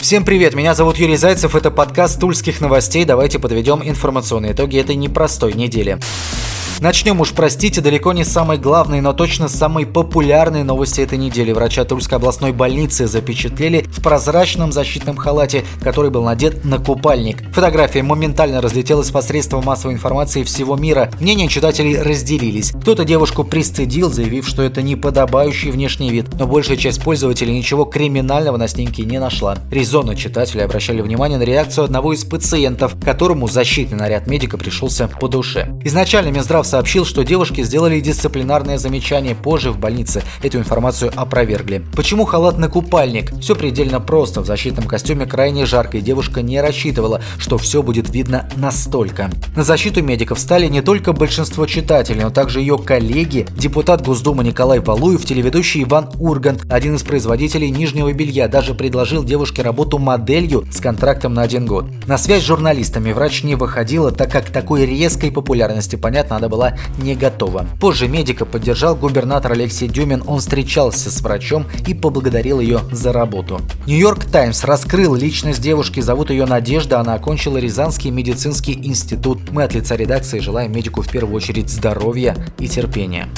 Всем привет, меня зовут Юрий Зайцев, это подкаст Тульских новостей. Давайте подведем информационные итоги этой непростой недели. Начнем уж, простите, далеко не самой главной, но точно самой популярной новости этой недели. Врача Тульской областной больницы запечатлели в прозрачном защитном халате, который был надет на купальник. Фотография моментально разлетелась посредством массовой информации всего мира. Мнения читателей разделились. Кто-то девушку пристыдил, заявив, что это неподобающий внешний вид, но большая часть пользователей ничего криминального на снимке не нашла. Резонно читатели обращали внимание на реакцию одного из пациентов, которому защитный наряд медика пришелся по душе. Изначально Минздрав сообщил, что девушки сделали дисциплинарное замечание позже в больнице. Эту информацию опровергли. Почему халат на купальник? Все предельно просто. В защитном костюме крайне жарко, и девушка не рассчитывала, что все будет видно настолько. На защиту медиков стали не только большинство читателей, но также ее коллеги, депутат Госдумы Николай Валуев, телеведущий Иван Ургант, один из производителей нижнего белья, даже предложил девушке работу моделью с контрактом на один год. На связь с журналистами врач не выходила, так как такой резкой популярности, понятно, надо было была не готова. Позже медика поддержал губернатор Алексей Дюмин, он встречался с врачом и поблагодарил ее за работу. Нью-Йорк Таймс раскрыл личность девушки, зовут ее Надежда, она окончила Рязанский медицинский институт. Мы от лица редакции желаем медику в первую очередь здоровья и терпения.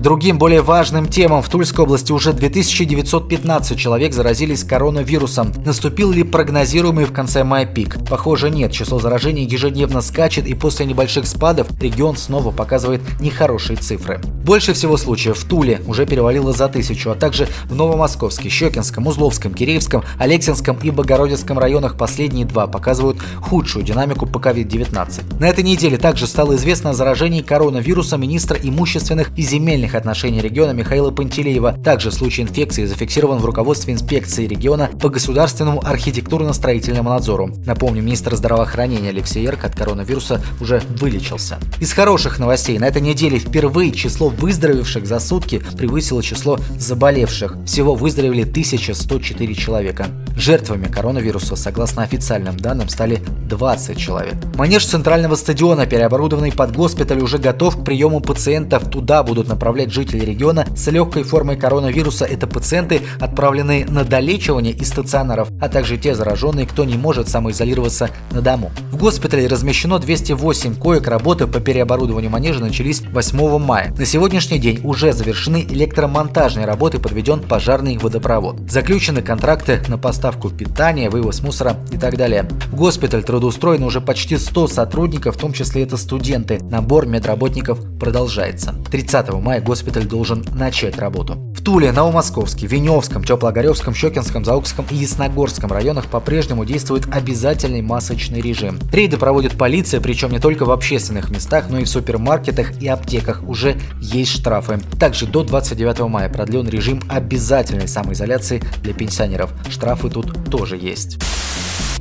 Другим более важным темам в Тульской области уже 2915 человек заразились коронавирусом. Наступил ли прогнозируемый в конце мая пик? Похоже нет, число заражений ежедневно скачет и после небольших спадов регион снова показывает нехорошие цифры. Больше всего случаев в Туле уже перевалило за тысячу, а также в Новомосковске, Щекинском, Узловском, Киреевском, Алексинском и Богородицком районах последние два показывают худшую динамику по COVID-19. На этой неделе также стало известно о заражении коронавирусом министра имущественных и земельных земельных отношений региона Михаила Пантелеева. Также случай инфекции зафиксирован в руководстве инспекции региона по государственному архитектурно-строительному надзору. Напомню, министр здравоохранения Алексей Ерк от коронавируса уже вылечился. Из хороших новостей на этой неделе впервые число выздоровевших за сутки превысило число заболевших. Всего выздоровели 1104 человека. Жертвами коронавируса, согласно официальным данным, стали 20 человек. Манеж центрального стадиона, переоборудованный под госпиталь, уже готов к приему пациентов. Туда будут направлены направлять жителей региона с легкой формой коронавируса. Это пациенты, отправленные на долечивание из стационаров, а также те зараженные, кто не может самоизолироваться на дому. В госпитале размещено 208 коек. Работы по переоборудованию манежа начались 8 мая. На сегодняшний день уже завершены электромонтажные работы, подведен пожарный водопровод. Заключены контракты на поставку питания, вывоз мусора и так далее. В госпиталь трудоустроено уже почти 100 сотрудников, в том числе это студенты. Набор медработников продолжается. 30 мая госпиталь должен начать работу. В Туле, Новомосковске, Веневском, Теплогоревском, Щекинском, Заукском и Ясногорском районах по-прежнему действует обязательный масочный режим. Рейды проводит полиция, причем не только в общественных местах, но и в супермаркетах и аптеках. Уже есть штрафы. Также до 29 мая продлен режим обязательной самоизоляции для пенсионеров. Штрафы тут тоже есть.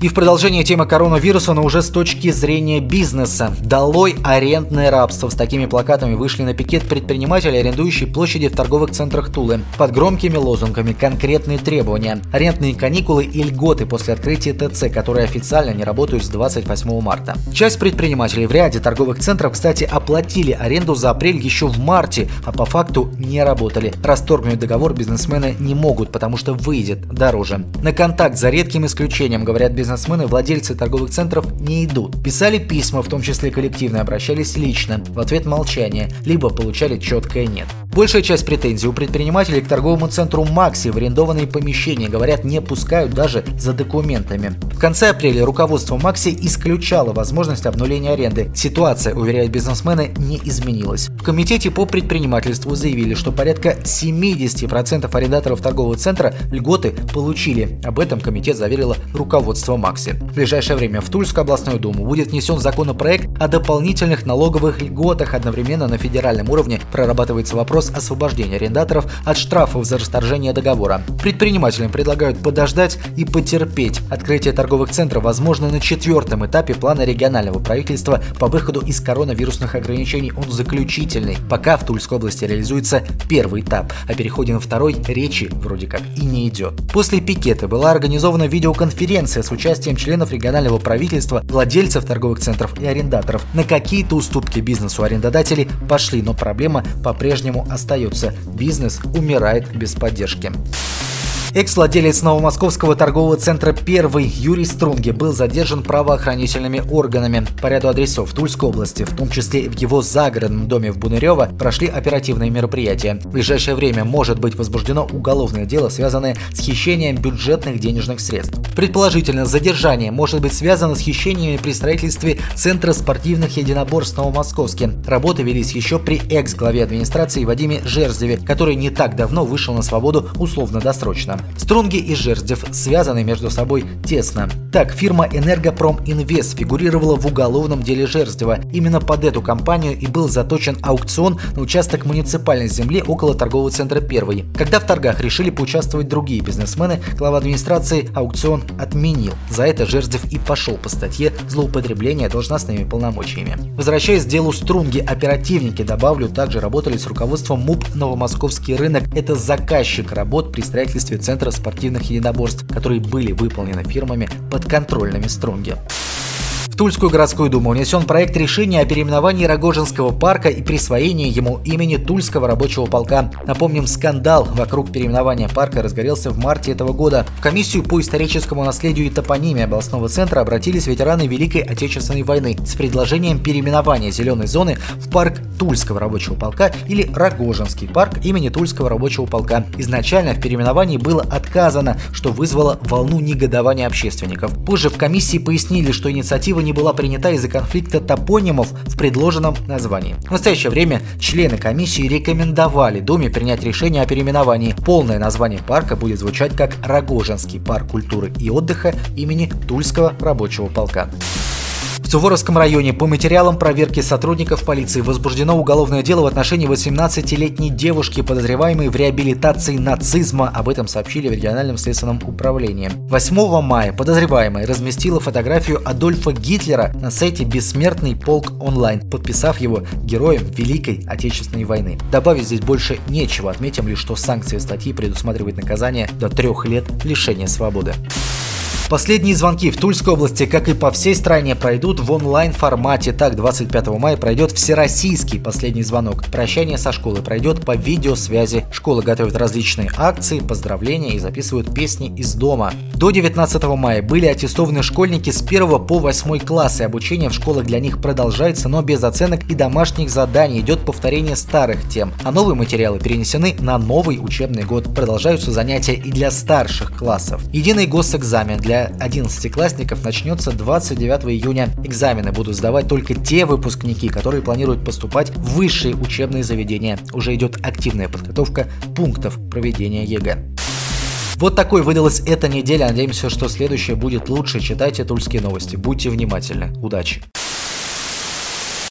И в продолжение темы коронавируса, но уже с точки зрения бизнеса. Долой арендное рабство. С такими плакатами вышли на пикет предприниматели, арендующие площади в торговых центрах Тулы. Под громкими лозунгами конкретные требования. Арендные каникулы и льготы после открытия ТЦ, которые официально не работают с 28 марта. Часть предпринимателей в ряде торговых центров, кстати, оплатили аренду за апрель еще в марте, а по факту не работали. Расторгнуть договор бизнесмены не могут, потому что выйдет дороже. На контакт за редким исключением, говорят бизнесмены, бизнесмены, владельцы торговых центров не идут. Писали письма, в том числе коллективно, обращались лично. В ответ молчание, либо получали четкое «нет». Большая часть претензий у предпринимателей к торговому центру «Макси» в арендованные помещения, говорят, не пускают даже за документами. В конце апреля руководство «Макси» исключало возможность обнуления аренды. Ситуация, уверяют бизнесмены, не изменилась. В комитете по предпринимательству заявили, что порядка 70% арендаторов торгового центра льготы получили. Об этом комитет заверило руководство «Макси». В ближайшее время в Тульскую областную думу будет внесен законопроект о дополнительных налоговых льготах. Одновременно на федеральном уровне прорабатывается вопрос вопрос освобождения арендаторов от штрафов за расторжение договора. Предпринимателям предлагают подождать и потерпеть. Открытие торговых центров возможно на четвертом этапе плана регионального правительства по выходу из коронавирусных ограничений. Он заключительный. Пока в Тульской области реализуется первый этап, а переходе на второй речи вроде как и не идет. После пикета была организована видеоконференция с участием членов регионального правительства, владельцев торговых центров и арендаторов. На какие-то уступки бизнесу арендодателей пошли, но проблема по-прежнему остается. Бизнес умирает без поддержки. Экс-владелец новомосковского торгового центра «Первый» Юрий Струнге был задержан правоохранительными органами. По ряду адресов Тульской области, в том числе в его загородном доме в Бунырево, прошли оперативные мероприятия. В ближайшее время может быть возбуждено уголовное дело, связанное с хищением бюджетных денежных средств. Предположительно, задержание может быть связано с хищениями при строительстве Центра спортивных единоборств Новомосковске. Работы велись еще при экс-главе администрации Вадиме Жерздеве, который не так давно вышел на свободу условно-досрочно. Струнги и Жерздев связаны между собой тесно. Так, фирма «Энергопром Инвест» фигурировала в уголовном деле Жерздева. Именно под эту компанию и был заточен аукцион на участок муниципальной земли около торгового центра «Первый». Когда в торгах решили поучаствовать другие бизнесмены, глава администрации аукцион отменил. За это Жерздев и пошел по статье «Злоупотребление должностными полномочиями». Возвращаясь к делу Струнги, оперативники, добавлю, также работали с руководством МУП «Новомосковский рынок». Это заказчик работ при строительстве Центра спортивных единоборств, которые были выполнены фирмами подконтрольными Струнге. Тульскую городскую думу внесен проект решения о переименовании Рогожинского парка и присвоении ему имени Тульского рабочего полка. Напомним, скандал вокруг переименования парка разгорелся в марте этого года. В комиссию по историческому наследию и топонимии областного центра обратились ветераны Великой Отечественной войны с предложением переименования зеленой зоны в парк Тульского рабочего полка или Рогожинский парк имени Тульского рабочего полка. Изначально в переименовании было отказано, что вызвало волну негодования общественников. Позже в комиссии пояснили, что инициатива не не была принята из-за конфликта топонимов в предложенном названии. В настоящее время члены комиссии рекомендовали Думе принять решение о переименовании. Полное название парка будет звучать как Рогожинский парк культуры и отдыха имени Тульского рабочего полка. Суворовском районе по материалам проверки сотрудников полиции возбуждено уголовное дело в отношении 18-летней девушки, подозреваемой в реабилитации нацизма. Об этом сообщили в региональном следственном управлении. 8 мая подозреваемая разместила фотографию Адольфа Гитлера на сайте «Бессмертный полк онлайн», подписав его героем Великой Отечественной войны. Добавить здесь больше нечего. Отметим лишь, что санкции статьи предусматривают наказание до трех лет лишения свободы. Последние звонки в Тульской области, как и по всей стране, пройдут в онлайн-формате. Так, 25 мая пройдет всероссийский последний звонок. Прощание со школы пройдет по видеосвязи. Школа готовит различные акции, поздравления и записывают песни из дома. До 19 мая были аттестованы школьники с 1 по 8 класс, и обучение в школах для них продолжается, но без оценок и домашних заданий. Идет повторение старых тем, а новые материалы перенесены на новый учебный год. Продолжаются занятия и для старших классов. Единый госэкзамен для для 11-классников начнется 29 июня. Экзамены будут сдавать только те выпускники, которые планируют поступать в высшие учебные заведения. Уже идет активная подготовка пунктов проведения ЕГЭ. Вот такой выдалась эта неделя. Надеемся, что следующая будет лучше. Читайте тульские новости. Будьте внимательны. Удачи!